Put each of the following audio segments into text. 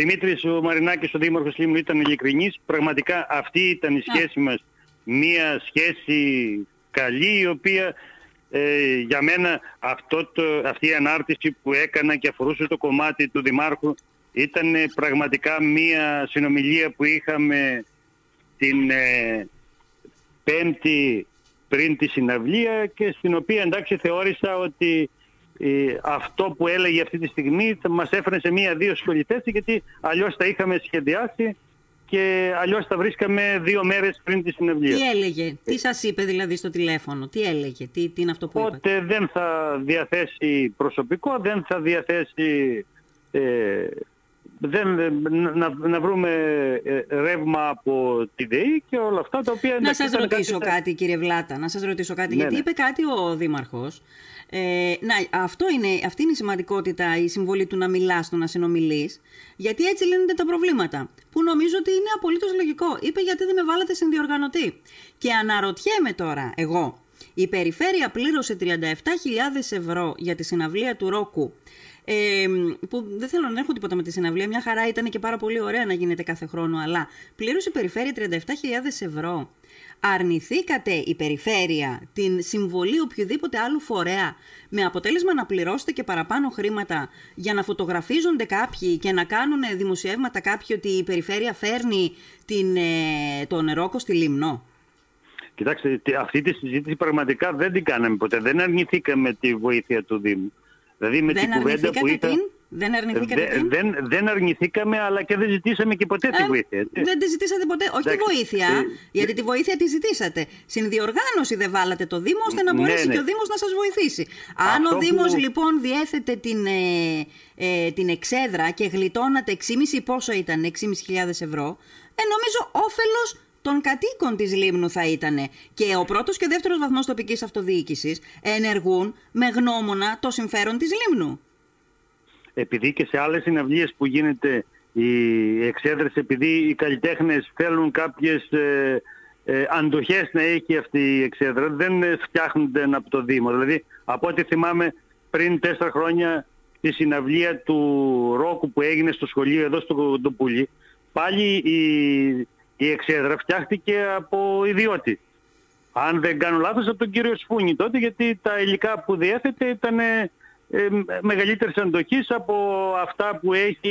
Δημήτρης ο Μαρινάκης, ο Δήμαρχος Λίμνου ήταν ειλικρινής. Πραγματικά αυτή ήταν η σχέση μας. Μία σχέση καλή η οποία ε, για μένα αυτό το, αυτή η ανάρτηση που έκανα και αφορούσε το κομμάτι του Δημάρχου ήταν πραγματικά μία συνομιλία που είχαμε την ε, πέμπτη πριν τη συναυλία και στην οποία εντάξει θεώρησα ότι ε, αυτό που έλεγε αυτή τη στιγμή θα μας έφερε σε μία δύο θέση γιατί αλλιώς τα είχαμε σχεδιάσει και αλλιώς τα βρίσκαμε δύο μέρες πριν τη συναυλία. Τι έλεγε, τι σας είπε δηλαδή στο τηλέφωνο, τι έλεγε, τι, τι είναι αυτό που είπε. Ότι δεν θα διαθέσει προσωπικό, δεν θα διαθέσει ε, δεν, να, να βρούμε ε, ρεύμα από τη ΔΕΗ και όλα αυτά τα οποία... Να σας ρωτήσω κάτι, κύριε Βλάτα, να σας ρωτήσω κάτι, ναι, γιατί ναι. είπε κάτι ο Δήμαρχος. Ε, να, αυτό είναι, αυτή είναι η σημαντικότητα, η συμβολή του να μιλάς, του να συνομιλείς, γιατί έτσι λύνονται τα προβλήματα, που νομίζω ότι είναι απολύτως λογικό. Είπε γιατί δεν με βάλατε συνδιοργανωτή. Και αναρωτιέμαι τώρα, εγώ, η περιφέρεια πλήρωσε 37.000 ευρώ για τη συναυλία του Ρόκου ε, που δεν θέλω να έχω τίποτα με τη συναυλία. Μια χαρά ήταν και πάρα πολύ ωραία να γίνεται κάθε χρόνο. Αλλά πλήρωσε η περιφέρεια 37.000 ευρώ. Αρνηθήκατε η περιφέρεια την συμβολή οποιοδήποτε άλλου φορέα με αποτέλεσμα να πληρώσετε και παραπάνω χρήματα για να φωτογραφίζονται κάποιοι και να κάνουν δημοσιεύματα κάποιοι ότι η περιφέρεια φέρνει την, ε, το νερόκο στη Λίμνο; Κοιτάξτε, αυτή τη συζήτηση πραγματικά δεν την κάναμε ποτέ. Δεν αρνηθήκαμε τη βοήθεια του Δήμου. Δηλαδή με δεν την κουβέντα που είχα... Την; Δεν αρνηθήκατε την; Δεν, δεν αρνηθήκαμε αλλά και δεν ζητήσαμε και ποτέ τη ε, βοήθεια. Δεν τη ζητήσατε ποτέ. Όχι τη βοήθεια, ε, γιατί τη βοήθεια τη ζητήσατε. Συνδιοργάνωση δεν βάλατε το Δήμο ώστε να ναι, μπορέσει ναι, και ο Δήμος να σας βοηθήσει. Αν ο Δήμος λοιπόν διέθετε την, ε, ε, την εξέδρα και γλιτώνατε 6,5 πόσο ήταν, 6.500 ευρώ, ε, νομίζω όφελος των κατοίκων της Λίμνου θα ήταν. Και ο πρώτος και ο δεύτερος βαθμός τοπικής αυτοδιοίκησης ενεργούν με γνώμονα το συμφέρον της Λίμνου. Επειδή και σε άλλες συναυλίες που γίνεται οι εξέδρες, επειδή οι καλλιτέχνες θέλουν κάποιες ε, ε, αντοχές να έχει αυτή η εξέδρα, δεν φτιάχνονται από το Δήμο. Δηλαδή, από ό,τι θυμάμαι πριν τέσσερα χρόνια τη συναυλία του Ρόκου που έγινε στο σχολείο εδώ στο Κοντοπούλι, πάλι η η εξέδρα φτιάχτηκε από ιδιώτη. Αν δεν κάνω λάθος από τον κύριο Σφούνη τότε γιατί τα υλικά που διέθετε ήταν ε, μεγαλύτερης αντοχής από αυτά που έχει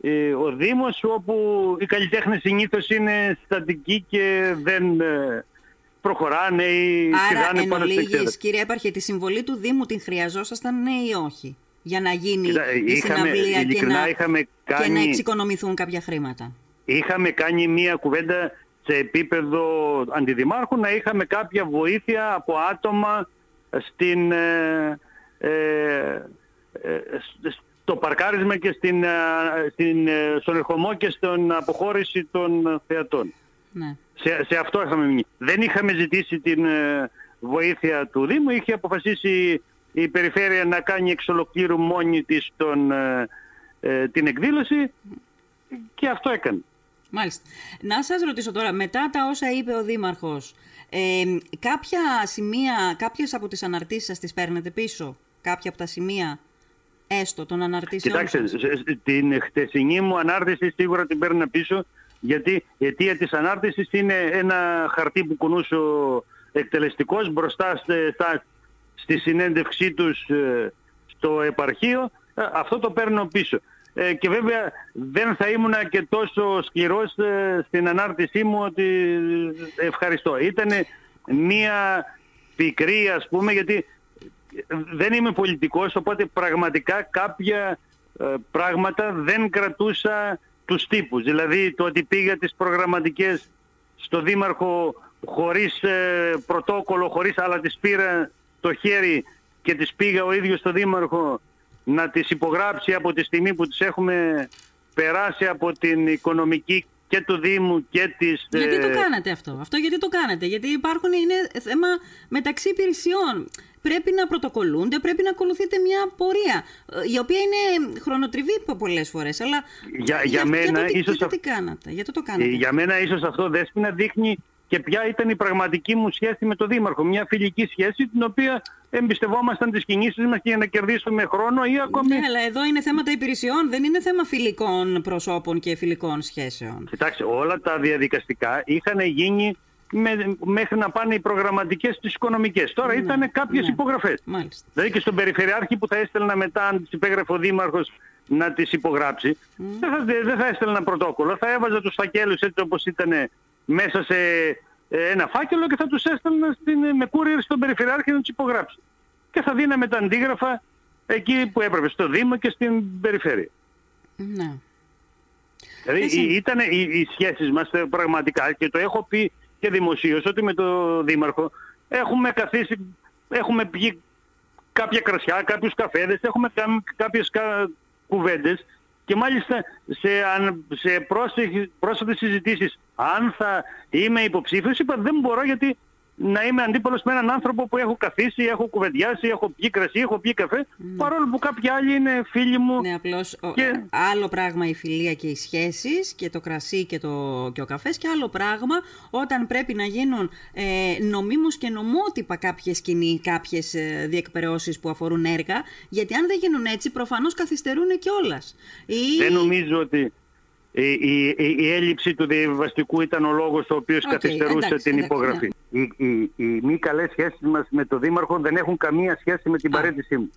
η, ο Δήμος όπου οι καλλιτέχνες συνήθως είναι στατικοί και δεν ε, προχωράνε ή Άρα, πάνω στην κύριε Έπαρχε, τη συμβολή του Δήμου την χρειαζόσασταν ναι ή όχι για να γίνει η συναυλία και να, και να εξοικονομηθούν κάποια χρήματα; Είχαμε κάνει μία κουβέντα σε επίπεδο αντιδημάρχου να είχαμε κάποια βοήθεια από άτομα στην, ε, ε, ε στο παρκάρισμα και στην, ε, στην, στον ερχομό και στην αποχώρηση των θεατών. Ναι. Σε, σε αυτό είχαμε μείνει. Δεν είχαμε ζητήσει την βοήθεια του Δήμου, είχε αποφασίσει η Περιφέρεια να κάνει εξ ολοκλήρου μόνη της τον, την εκδήλωση και αυτό έκανε. Μάλιστα. Να σας ρωτήσω τώρα, μετά τα όσα είπε ο Δήμαρχος, ε, κάποια σημεία, κάποιες από τις αναρτήσεις σας τις παίρνετε πίσω, κάποια από τα σημεία έστω των αναρτήσεων Κοιτάξτε, την χτεσινή μου ανάρτηση σίγουρα την παίρνω πίσω, γιατί η αιτία της ανάρτησης είναι ένα χαρτί που κουνούσε ο εκτελεστικός μπροστά στη συνέντευξή τους ε, στο επαρχείο. Ε, αυτό το παίρνω πίσω. Ε, και βέβαια δεν θα ήμουν και τόσο σκληρός ε, στην ανάρτησή μου ότι ευχαριστώ. Ήταν μία πικρή ας πούμε γιατί δεν είμαι πολιτικός οπότε πραγματικά κάποια ε, πράγματα δεν κρατούσα τους τύπους. Δηλαδή το ότι πήγα τις προγραμματικές στο Δήμαρχο χωρίς πρωτόκολλο, χωρίς αλλά τις πήρα το χέρι και τις πήγα ο ίδιος στο Δήμαρχο να τις υπογράψει από τη στιγμή που τις έχουμε περάσει από την οικονομική και του Δήμου και της... Γιατί το ε, κάνατε αυτό, αυτό γιατί το κάνετε, γιατί υπάρχουν, είναι θέμα μεταξύ υπηρεσιών. Πρέπει να πρωτοκολούνται, πρέπει να ακολουθείτε μια πορεία, η οποία είναι χρονοτριβή πολλές φορές, αλλά για, για, μένα γιατί, ίσως... Γιατί, κάνατε, γιατί το κάνατε; Για μένα ίσως αυτό δέσποινα δείχνει και ποια ήταν η πραγματική μου σχέση με τον Δήμαρχο. Μια φιλική σχέση την οποία εμπιστευόμασταν τις κινήσεις μας για να κερδίσουμε χρόνο ή ακόμη... Ναι, αλλά εδώ είναι θέματα υπηρεσιών, δεν είναι θέμα φιλικών προσώπων και φιλικών σχέσεων. Κοιτάξτε, όλα τα διαδικαστικά είχαν γίνει με, μέχρι να πάνε οι προγραμματικές τις οικονομικές. Τώρα ναι, ήταν κάποιες ναι. υπογραφές. Μάλιστα. Δηλαδή και στον Περιφερειάρχη που θα έστελνα μετά, αν τις υπέγραφε ο Δήμαρχος, να τις υπογράψει, mm. δεν, θα, δεν θα έστελνα πρωτόκολλο, θα έβαζα τους φακέλους έτσι όπως ήταν μέσα σε ε, ένα φάκελο και θα τους έστελνα στην, ε, με courier στον Περιφερειάρχη να τους υπογράψει. Και θα δίναμε τα αντίγραφα εκεί που έπρεπε, στο Δήμο και στην Περιφέρεια. Ναι. Δηλαδή ήταν οι, οι σχέσεις μας ε, πραγματικά και το έχω πει και δημοσίως ότι με το Δήμαρχο έχουμε καθίσει, έχουμε πιει κάποια κρασιά, κάποιους καφέδες, έχουμε κάνει κάποιες κουβέντες και μάλιστα σε, σε πρόσθετες συζητήσεις αν θα είμαι υποψήφιος είπα δεν μπορώ γιατί να είμαι αντίπαλος με έναν άνθρωπο που έχω καθίσει, έχω κουβεντιάσει, έχω πιει κρασί, έχω πιει καφέ, ναι. παρόλο που κάποιοι άλλοι είναι φίλοι μου. Ναι, απλώς και... άλλο πράγμα η φιλία και οι σχέσεις και το κρασί και, το, και ο καφές και άλλο πράγμα όταν πρέπει να γίνουν ε, νομίμως και νομότυπα κάποιες σκηνή, κάποιες ε, διεκπαιρεώσεις που αφορούν έργα, γιατί αν δεν γίνουν έτσι προφανώς καθυστερούν κιόλα. Ή... Δεν νομίζω ότι η, η, η, έλλειψη του διαβαστικού ήταν ο λόγος ο οποίος okay, καθυστερούσε την υπογραφή. Ναι. Οι, οι, οι μη καλές σχέσεις μας με τον Δήμαρχο δεν έχουν καμία σχέση με την παρέτησή μου.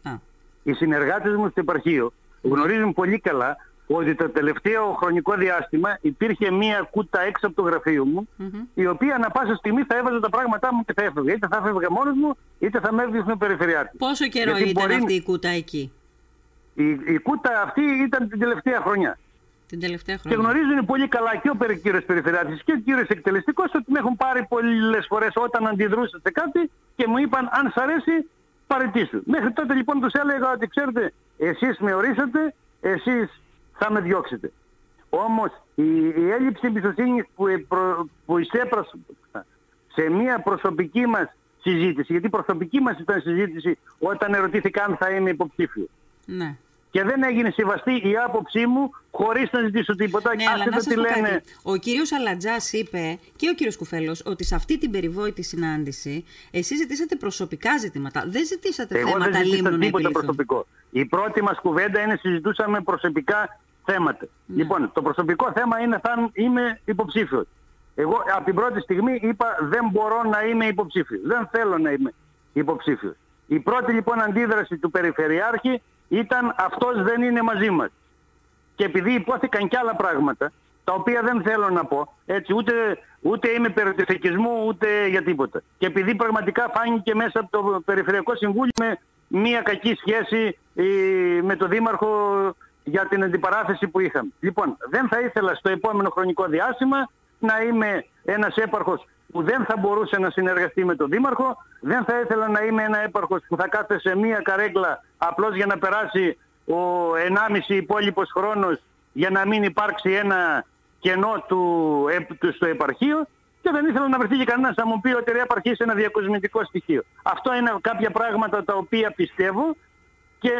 Οι συνεργάτες μου στο επαρχείο γνωρίζουν πολύ καλά ότι το τελευταίο χρονικό διάστημα υπήρχε μία κούτα έξω από το γραφείο μου, η οποία ανα πάσα στιγμή θα έβαζε τα πράγματά μου και θα έφευγε. Είτε θα έφευγε μόνος μου, είτε θα με έβγαινε στο περιφερειάρχη. Πόσο καιρό Γιατί ήταν μπορεί... αυτή η κούτα εκεί; Η, η κούτα αυτή ήταν την τελευταία χρονιά. Την τελευταία χρονιά. Και γνωρίζουν πολύ καλά και ο κύριος Περιφερειάτης και ο κύριος Εκτελεστικός ότι με έχουν πάρει πολλές φορές όταν αντιδρούσα σε κάτι και μου είπαν αν σ' αρέσει παρετήσου. Μέχρι τότε λοιπόν τους έλεγα ότι ξέρετε εσείς με ορίσατε, εσείς θα με διώξετε. Όμως η, η έλλειψη εμπιστοσύνης που, προ, που σε μια προσωπική μας συζήτηση, γιατί προσωπική μας ήταν συζήτηση όταν ερωτήθηκα αν θα είμαι υποψήφιος. Ναι και δεν έγινε σεβαστή η άποψή μου χωρίς να ζητήσω τίποτα. Ναι, αλλά να σας λένε... Κάτι. Ο κύριος Αλατζάς είπε και ο κύριος Κουφέλος ότι σε αυτή την περιβόητη συνάντηση εσείς ζητήσατε προσωπικά ζητήματα. Δεν ζητήσατε Εγώ θέματα δεν ζητήσα τίποτα προσωπικό. Η πρώτη μας κουβέντα είναι συζητούσαμε προσωπικά θέματα. Ναι. Λοιπόν, το προσωπικό θέμα είναι θα είμαι υποψήφιος. Εγώ από την πρώτη στιγμή είπα δεν μπορώ να είμαι υποψήφιος. Δεν θέλω να είμαι υποψήφιος. Η πρώτη λοιπόν αντίδραση του Περιφερειάρχη ήταν αυτός δεν είναι μαζί μας. Και επειδή υπόθηκαν και άλλα πράγματα, τα οποία δεν θέλω να πω, έτσι, ούτε, ούτε είμαι περιφερειακισμού ούτε για τίποτα. Και επειδή πραγματικά φάνηκε μέσα από το Περιφερειακό Συμβούλιο με μία κακή σχέση ε, με τον Δήμαρχο για την αντιπαράθεση που είχαμε. Λοιπόν, δεν θα ήθελα στο επόμενο χρονικό διάστημα να είμαι ένας έπαρχος που δεν θα μπορούσε να συνεργαστεί με τον Δήμαρχο. Δεν θα ήθελα να είμαι ένα έπαρχος που θα κάθεται σε μία καρέκλα απλώς για να περάσει ο 1,5 υπόλοιπος χρόνος για να μην υπάρξει ένα κενό του, του στο επαρχείο και δεν ήθελα να βρεθεί και κανένας να μου πει ότι η επαρχή είναι ένα διακοσμητικό στοιχείο. Αυτό είναι κάποια πράγματα τα οποία πιστεύω και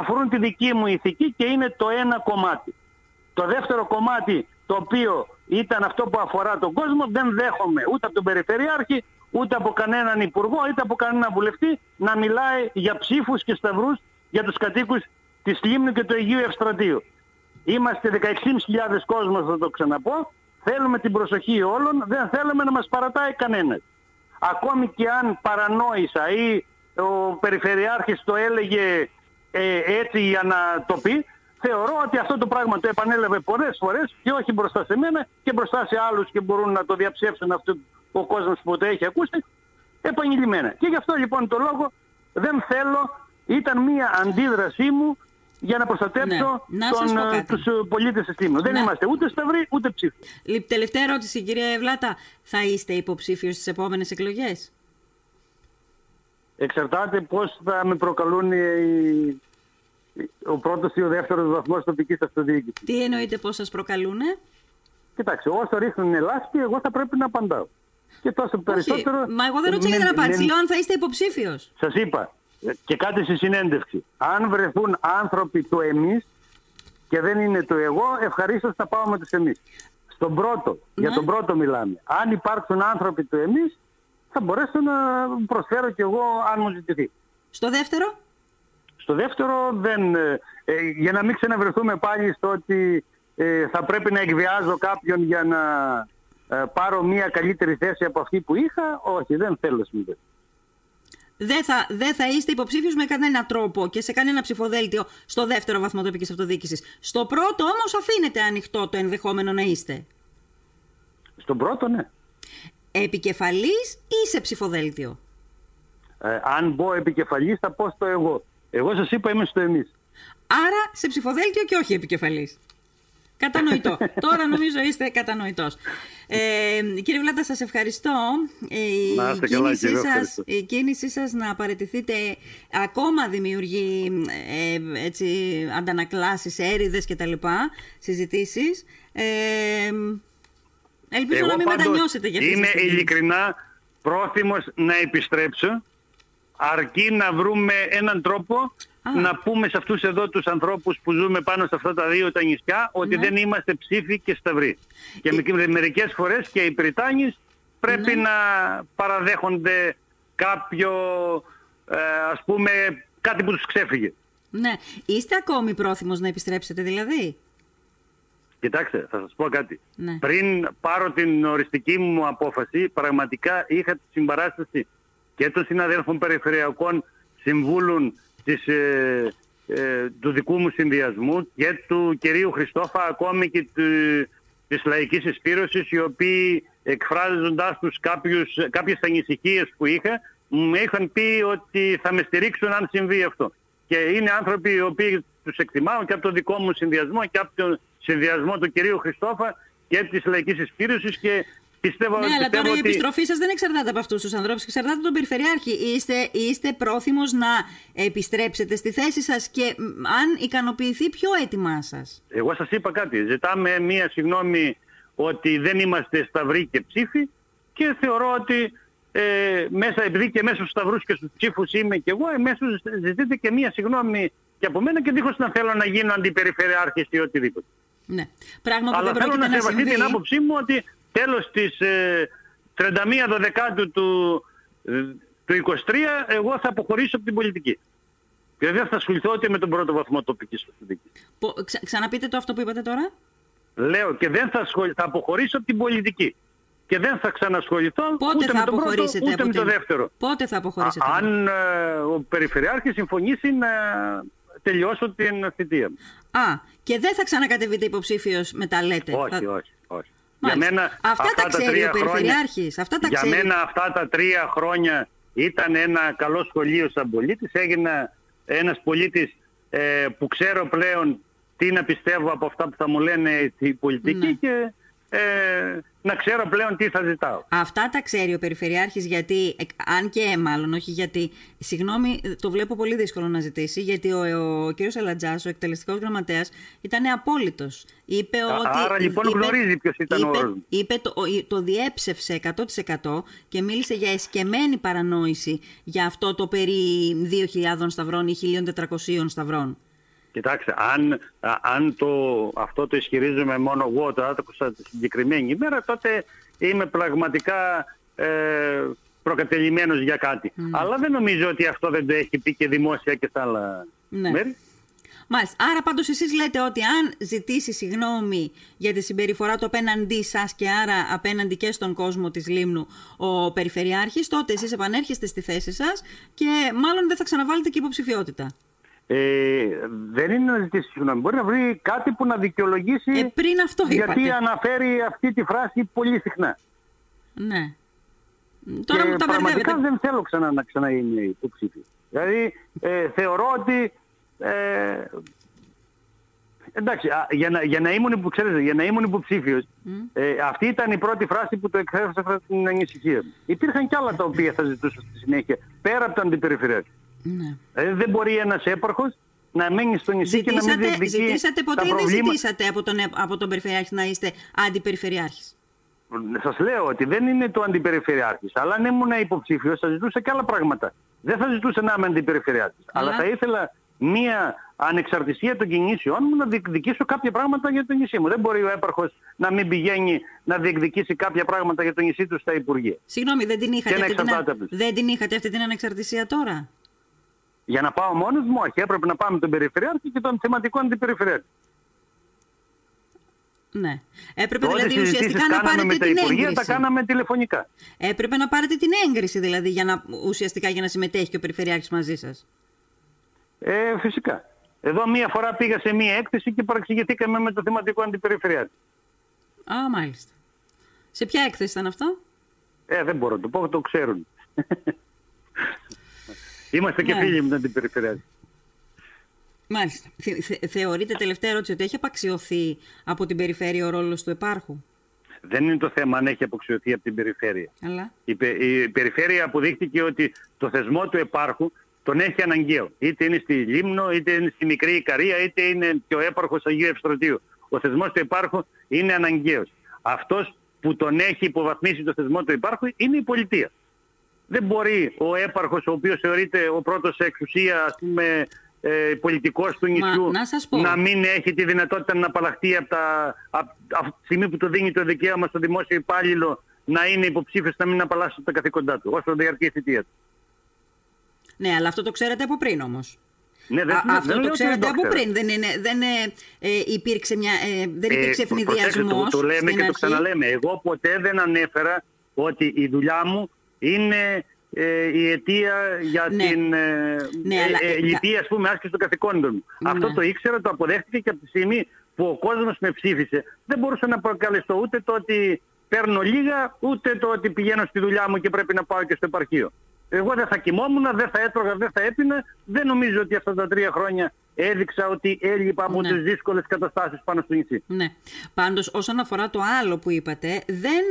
αφορούν τη δική μου ηθική και είναι το ένα κομμάτι. Το δεύτερο κομμάτι το οποίο ήταν αυτό που αφορά τον κόσμο, δεν δέχομαι ούτε από τον Περιφερειάρχη, ούτε από κανέναν υπουργό, είτε από κανέναν βουλευτή να μιλάει για ψήφους και σταυρούς για τους κατοίκους της Λίμνου και του Αιγείου Ευστρατείου. Είμαστε 16.500 κόσμος, θα το ξαναπώ. Θέλουμε την προσοχή όλων, δεν θέλουμε να μας παρατάει κανένας. Ακόμη και αν παρανόησα ή ο Περιφερειάρχης το έλεγε ε, έτσι για να το πει, θεωρώ ότι αυτό το πράγμα το επανέλαβε πολλές φορές και όχι μπροστά σε μένα και μπροστά σε άλλους και μπορούν να το διαψεύσουν αυτό ο κόσμος που το έχει ακούσει επανειλημμένα. Και γι' αυτό λοιπόν το λόγο δεν θέλω, ήταν μία αντίδρασή μου για να προστατέψω ναι. τον, ε, τους ε, πολίτες της Λίμνου. Δεν είμαστε ούτε σταυροί ούτε ψήφοι. Τελευταία ερώτηση κυρία Ευλάτα. Θα είστε υποψήφιος στις επόμενες εκλογές; Εξαρτάται πώς θα με προκαλούν οι ο πρώτος ή ο δεύτερος βαθμός τοπικής αυτοδιοίκηση. Τι εννοείτε πώς σας προκαλούνε, Κοιτάξτε, όσο ρίχνουν λάσπη, εγώ θα πρέπει να απαντάω. Και τόσο περισσότερο. Μα εγώ δεν ρώτησα για την απάντηση. Λέω αν θα είστε υποψήφιος. Σας είπα και κάτι στη συνέντευξη. Αν βρεθούν άνθρωποι το εμείς και δεν είναι το εγώ, ευχαρίστως θα πάω με τους εμείς. Στον πρώτο, για ναι. τον πρώτο μιλάμε. Αν υπάρξουν άνθρωποι το εμείς, θα μπορέσω να προσφέρω κι εγώ αν μου ζητηθεί. Στο δεύτερο; Στο δεύτερο δεν... Ε, ε, για να μην ξαναβρεθούμε πάλι στο ότι ε, θα πρέπει να εκβιάζω κάποιον για να πάρω μια καλύτερη θέση από αυτή που είχα, όχι, δεν θέλω σημαίνει. Δεν θα, δεν θα είστε υποψήφιος με κανένα τρόπο και σε κανένα ψηφοδέλτιο στο δεύτερο βαθμό τοπικής αυτοδιοίκησης. Στο πρώτο όμως αφήνετε ανοιχτό το ενδεχόμενο να είστε. Στον πρώτο, ναι. Επικεφαλής ή σε ψηφοδέλτιο; Ε, αν μπω επικεφαλής θα πω στο εγώ. Εγώ σας είπα είμαι στο εμείς. Άρα σε ψηφοδέλτιο και όχι επικεφαλής. Κατανοητό. Τώρα νομίζω είστε κατανοητός. Ε, κύριε Βλάτα, σας ευχαριστώ. Ε, η, να κίνησή σας, η κίνησή σας να παραιτηθείτε ακόμα δημιουργεί ε, έτσι, αντανακλάσεις, έρηδες κτλ. Συζητήσεις. Ε, ελπίζω Εγώ να μην μετανιώσετε για Είμαι ειλικρινά πρόθυμος να επιστρέψω αρκεί να βρούμε έναν τρόπο να πούμε σε αυτούς εδώ τους ανθρώπους που ζούμε πάνω σε αυτά τα δύο τα νησιά ότι ναι. δεν είμαστε ψήφοι και σταυροί. Και ε... μερικές φορές και οι Πριτάνεις πρέπει ναι. να παραδέχονται κάποιο, ε, ας πούμε, κάτι που τους ξέφυγε. Ναι. Είστε ακόμη πρόθυμος να επιστρέψετε δηλαδή; Κοιτάξτε, θα σας πω κάτι. Ναι. Πριν πάρω την οριστική μου απόφαση, πραγματικά είχα τη συμπαράσταση και των συναδέλφων περιφερειακών συμβούλων της, ε, ε, του δικού μου συνδυασμού και του κυρίου Χριστόφα ακόμη και του, της λαϊκής εισπύρωσης οι οποίοι εκφράζοντάς τους κάποιους, κάποιες ανησυχίες που είχα μου είχαν πει ότι θα με στηρίξουν αν συμβεί αυτό. Και είναι άνθρωποι οι οποίοι τους εκτιμάω και από το δικό μου συνδυασμό και από τον συνδυασμό του κυρίου Χριστόφα και της λαϊκής εισπύρωσης και Πιστεύω, ναι, αλλά τώρα η επιστροφή σας δεν εξαρτάται από αυτούς τους ανθρώπους, εξαρτάται από τον Περιφερειάρχη. Είστε, είστε πρόθυμος να επιστρέψετε στη θέση σας και αν ικανοποιηθεί, ποιο έτοιμά σας; Εγώ σας είπα κάτι. Ζητάμε μία συγγνώμη ότι δεν είμαστε σταυροί και ψήφοι και θεωρώ ότι ε, μέσα, επειδή και μέσα στους σταυρούς και στους ψήφους είμαι και εγώ, εμέσως ζητείτε και μία συγγνώμη και από μένα και δίχως να θέλω να γίνω αντιπεριφερειάρχης ή οτιδήποτε. Ναι. Πράγμα που Αλλά δεν θέλω να σεβαστεί την άποψή μου ότι τέλος της ε, 31 Δεκάτου του, ε, του 23 εγώ θα αποχωρήσω από την πολιτική. Και δεν θα ασχοληθώ ούτε με τον πρώτο βαθμό τοπικής αυτοδιοίκησης. Ξα, ξαναπείτε το αυτό που είπατε τώρα. Λέω και δεν θα, θα αποχωρήσω από την πολιτική. Και δεν θα ξανασχοληθώ Πότε ούτε θα με τον πρώτο ούτε με το δεύτερο. Πότε θα αποχωρήσετε. Α, αν ε, ο Περιφερειάρχης συμφωνήσει να τελειώσω την θητεία μου. Α, και δεν θα ξανακατεβείτε υποψήφιος μετά λέτε. Όχι, όχι. Για μένα, αυτά, αυτά τα ξέρει ο Περιφερειάρχης. Αυτά τα για ξέρει. μένα αυτά τα τρία χρόνια ήταν ένα καλό σχολείο σαν πολίτης. Έγινα ένας πολίτης ε, που ξέρω πλέον τι να πιστεύω από αυτά που θα μου λένε οι πολιτικοί ναι. και ε, να ξέρω πλέον τι θα ζητάω. Αυτά τα ξέρει ο Περιφερειάρχης γιατί, αν και μάλλον όχι γιατί, συγγνώμη το βλέπω πολύ δύσκολο να ζητήσει γιατί ο, ο, ο κύριος Αλατζάς, ο εκτελεστικός γραμματέας ήταν απόλυτος. Είπε ότι, Άρα λοιπόν είπε, γνωρίζει ποιος ήταν είπε, ο Είπε το, το διέψευσε 100% και μίλησε για εσκεμμένη παρανόηση για αυτό το περί 2.000 σταυρών ή 1.400 σταυρών. Κοιτάξτε, αν, αν το, αυτό το ισχυρίζομαι μόνο εγώ, το άκουσα τη συγκεκριμένη ημέρα, τότε είμαι πραγματικά ε, προκατελημένος για κάτι. Αλλά δεν νομίζω ότι αυτό δεν το έχει πει και δημόσια και στα άλλα ναι. μέρη. Μάλιστα. Άρα πάντως εσείς λέτε ότι αν ζητήσει συγγνώμη για τη συμπεριφορά του απέναντί σας και άρα απέναντι και στον κόσμο της Λίμνου ο Περιφερειάρχης, τότε εσείς επανέρχεστε στη θέση σας και μάλλον δεν θα ξαναβάλετε και υποψηφιότητα ε, δεν είναι να ζητήσει συγγνώμη. Μπορεί να βρει κάτι που να δικαιολογήσει ε, πριν αυτό γιατί αναφέρει αυτή τη φράση πολύ συχνά. Ναι. Τώρα και μου τα πραγματικά δεν θέλω ξανά να ξαναείνει υποψήφιο. Δηλαδή ε, θεωρώ ότι ε, εντάξει, για να, για να ήμουν, ξέρετε, για να ήμουν υποψήφιος, ε, αυτή ήταν η πρώτη φράση που το εκφράζω την ανησυχία μου. Υπήρχαν κι άλλα τα οποία θα ζητούσα στη συνέχεια, πέρα από τα αντιπεριφερειακά. Ναι. Ε, δεν μπορεί ένας έπαρχος να μένει στο νησί ζητήσατε, και να μην διεκδικεί Ζητήσατε ποτέ ή δεν ζητήσατε από τον, από τον Περιφερειάρχη να είστε αντιπεριφερειάρχης; Σας λέω ότι δεν είναι το αντιπεριφερειάρχης. Αλλά αν ήμουν υποψήφιος θα ζητούσα και άλλα πράγματα. Δεν θα ζητούσα να είμαι αντιπεριφερειάρχης. Αλλά, αλλά θα ήθελα μία ανεξαρτησία των κινήσεών μου να διεκδικήσω κάποια πράγματα για το νησί μου. Δεν μπορεί ο έπαρχος να μην πηγαίνει να διεκδικήσει κάποια πράγματα για το νησί του στα Υπουργεία. Συγγνώμη, δεν την είχατε, αυτή την, δεν την είχατε αυτή την ανεξαρτησία τώρα; Για να πάω μόνος μου, όχι, έπρεπε να πάμε τον Περιφερειάρχη και τον θεματικό αντιπεριφερειάρχη. Ναι. Έπρεπε Τότε δηλαδή ουσιαστικά να πάρετε με τα την υπουργεία, έγκριση. τα κάναμε τηλεφωνικά. Έπρεπε να πάρετε την έγκριση δηλαδή για να, ουσιαστικά για να συμμετέχει και ο Περιφερειάρχης μαζί σας. Ε, φυσικά. Εδώ μία φορά πήγα σε μία έκθεση και παραξηγηθήκαμε με το θεματικό αντιπεριφερειάρχη. Α, μάλιστα. Σε ποια έκθεση ήταν αυτό; Ε, δεν μπορώ να το πω, το ξέρουν. Είμαστε και ναι. φίλοι με τον αντιπεριφερειάρχη. Μάλιστα. θεωρείτε τελευταία ερώτηση ότι έχει απαξιωθεί από την περιφέρεια ο ρόλος του επάρχου; Δεν είναι το θέμα αν έχει απαξιωθεί από την περιφέρεια. Αλλά... Η, η περιφέρεια αποδείχτηκε ότι το θεσμό του επάρχου τον έχει αναγκαίο. Είτε είναι στη Λίμνο, είτε είναι στη Μικρή Ικαρία, είτε είναι και ο έπαρχος Αγίου Ευστρατείου. Ο θεσμός του επάρχου είναι αναγκαίος. Αυτός που τον έχει υποβαθμίσει το θεσμό του επάρχου είναι η πολιτεία. Δεν μπορεί ο έπαρχος, ο οποίος θεωρείται ο πρώτος σε εξουσία, ας πούμε, ε, πολιτικός του νησιού να, να, μην έχει τη δυνατότητα να απαλλαχθεί από, τα, από, από τη στιγμή που το δίνει το δικαίωμα στο δημόσιο υπάλληλο να είναι υποψήφιος να μην απαλλάσσει τα καθήκοντά του, όσο διαρκεί η θητεία του. Ναι, αλλά αυτό το ξέρετε από πριν όμως. Ναι, δεν, αυτό το ξέρετε από πριν. Δεν, είναι, δεν ε, ε υπήρξε, μια, ε, δεν ε, υπήρξε ευνηδιασμός. το, το λέμε και το ξαναλέμε. Εγώ ποτέ δεν ανέφερα ότι η δουλειά μου είναι ε, η αιτία για ναι. την ε, ναι, ε, λυπή ας πούμε άσκηση των καθηκόντων μου. Ναι. Αυτό το ήξερα, το αποδέχτηκε και από τη στιγμή που ο κόσμος με ψήφισε δεν μπορούσα να προκαλεστώ ούτε το ότι παίρνω λίγα ούτε το ότι πηγαίνω στη δουλειά μου και πρέπει να πάω και στο επαρχείο. Εγώ δεν θα κοιμόμουν, δεν θα έτρωγα, δεν θα έπινα. Δεν νομίζω ότι αυτά τα τρία χρόνια έδειξα ότι έλειπα από ναι. τις δύσκολες καταστάσεις πάνω στο νησί. Ναι. Πάντως όσον αφορά το άλλο που είπατε, δεν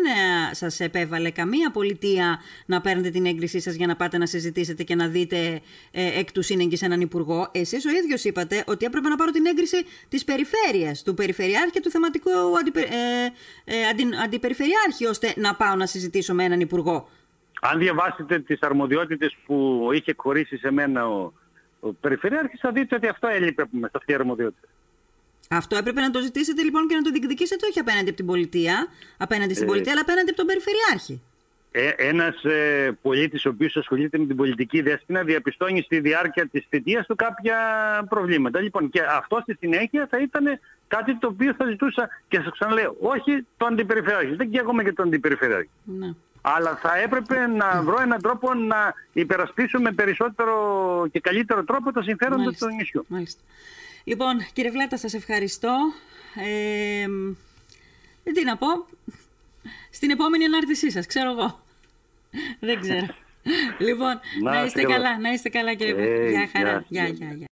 ε, σας επέβαλε καμία πολιτεία να παίρνετε την έγκρισή σας για να πάτε να συζητήσετε και να δείτε ε, εκ του σύνεγγυ έναν υπουργό. Εσείς ο ίδιος είπατε ότι έπρεπε να πάρω την έγκριση της περιφέρειας, του περιφερειάρχη και του θεματικού αντιπε, ε, ε, αντι, αντιπεριφερειάρχη, ώστε να πάω να συζητήσω με έναν υπουργό. Αν διαβάσετε τις αρμοδιότητες που είχε χωρίσει σε μένα ο, ο Περιφερειάρχης θα δείτε ότι αυτό έλειπε με αυτή η αρμοδιότητα. Αυτό έπρεπε να το ζητήσετε λοιπόν και να το διεκδικήσετε όχι απέναντι από την πολιτεία, απέναντι στην ε, πολιτεία, αλλά απέναντι από τον Περιφερειάρχη. Ε, ένας ε, πολίτης ο οποίος ασχολείται με την πολιτική δέσποινα διαπιστώνει στη διάρκεια της θητείας του κάποια προβλήματα. Λοιπόν, και αυτό στη συνέχεια θα ήταν κάτι το οποίο θα ζητούσα και σας ξαναλέω, όχι το αντιπεριφερειάρχη, δεν καίγομαι και το αντιπεριφερειάρχη. Ναι αλλά θα έπρεπε να βρω έναν τρόπο να υπερασπίσω με περισσότερο και καλύτερο τρόπο τα συμφέροντα του νησιού. Μάλιστα. Λοιπόν, κύριε Βλάτα, σας ευχαριστώ. Ε, τι να πω. Στην επόμενη ανάρτησή σας, ξέρω εγώ. Δεν ξέρω. λοιπόν, να, είστε καλά, να είστε καλά κύριε Βλάτα. Γεια χαρά. Γεια, γεια, γεια.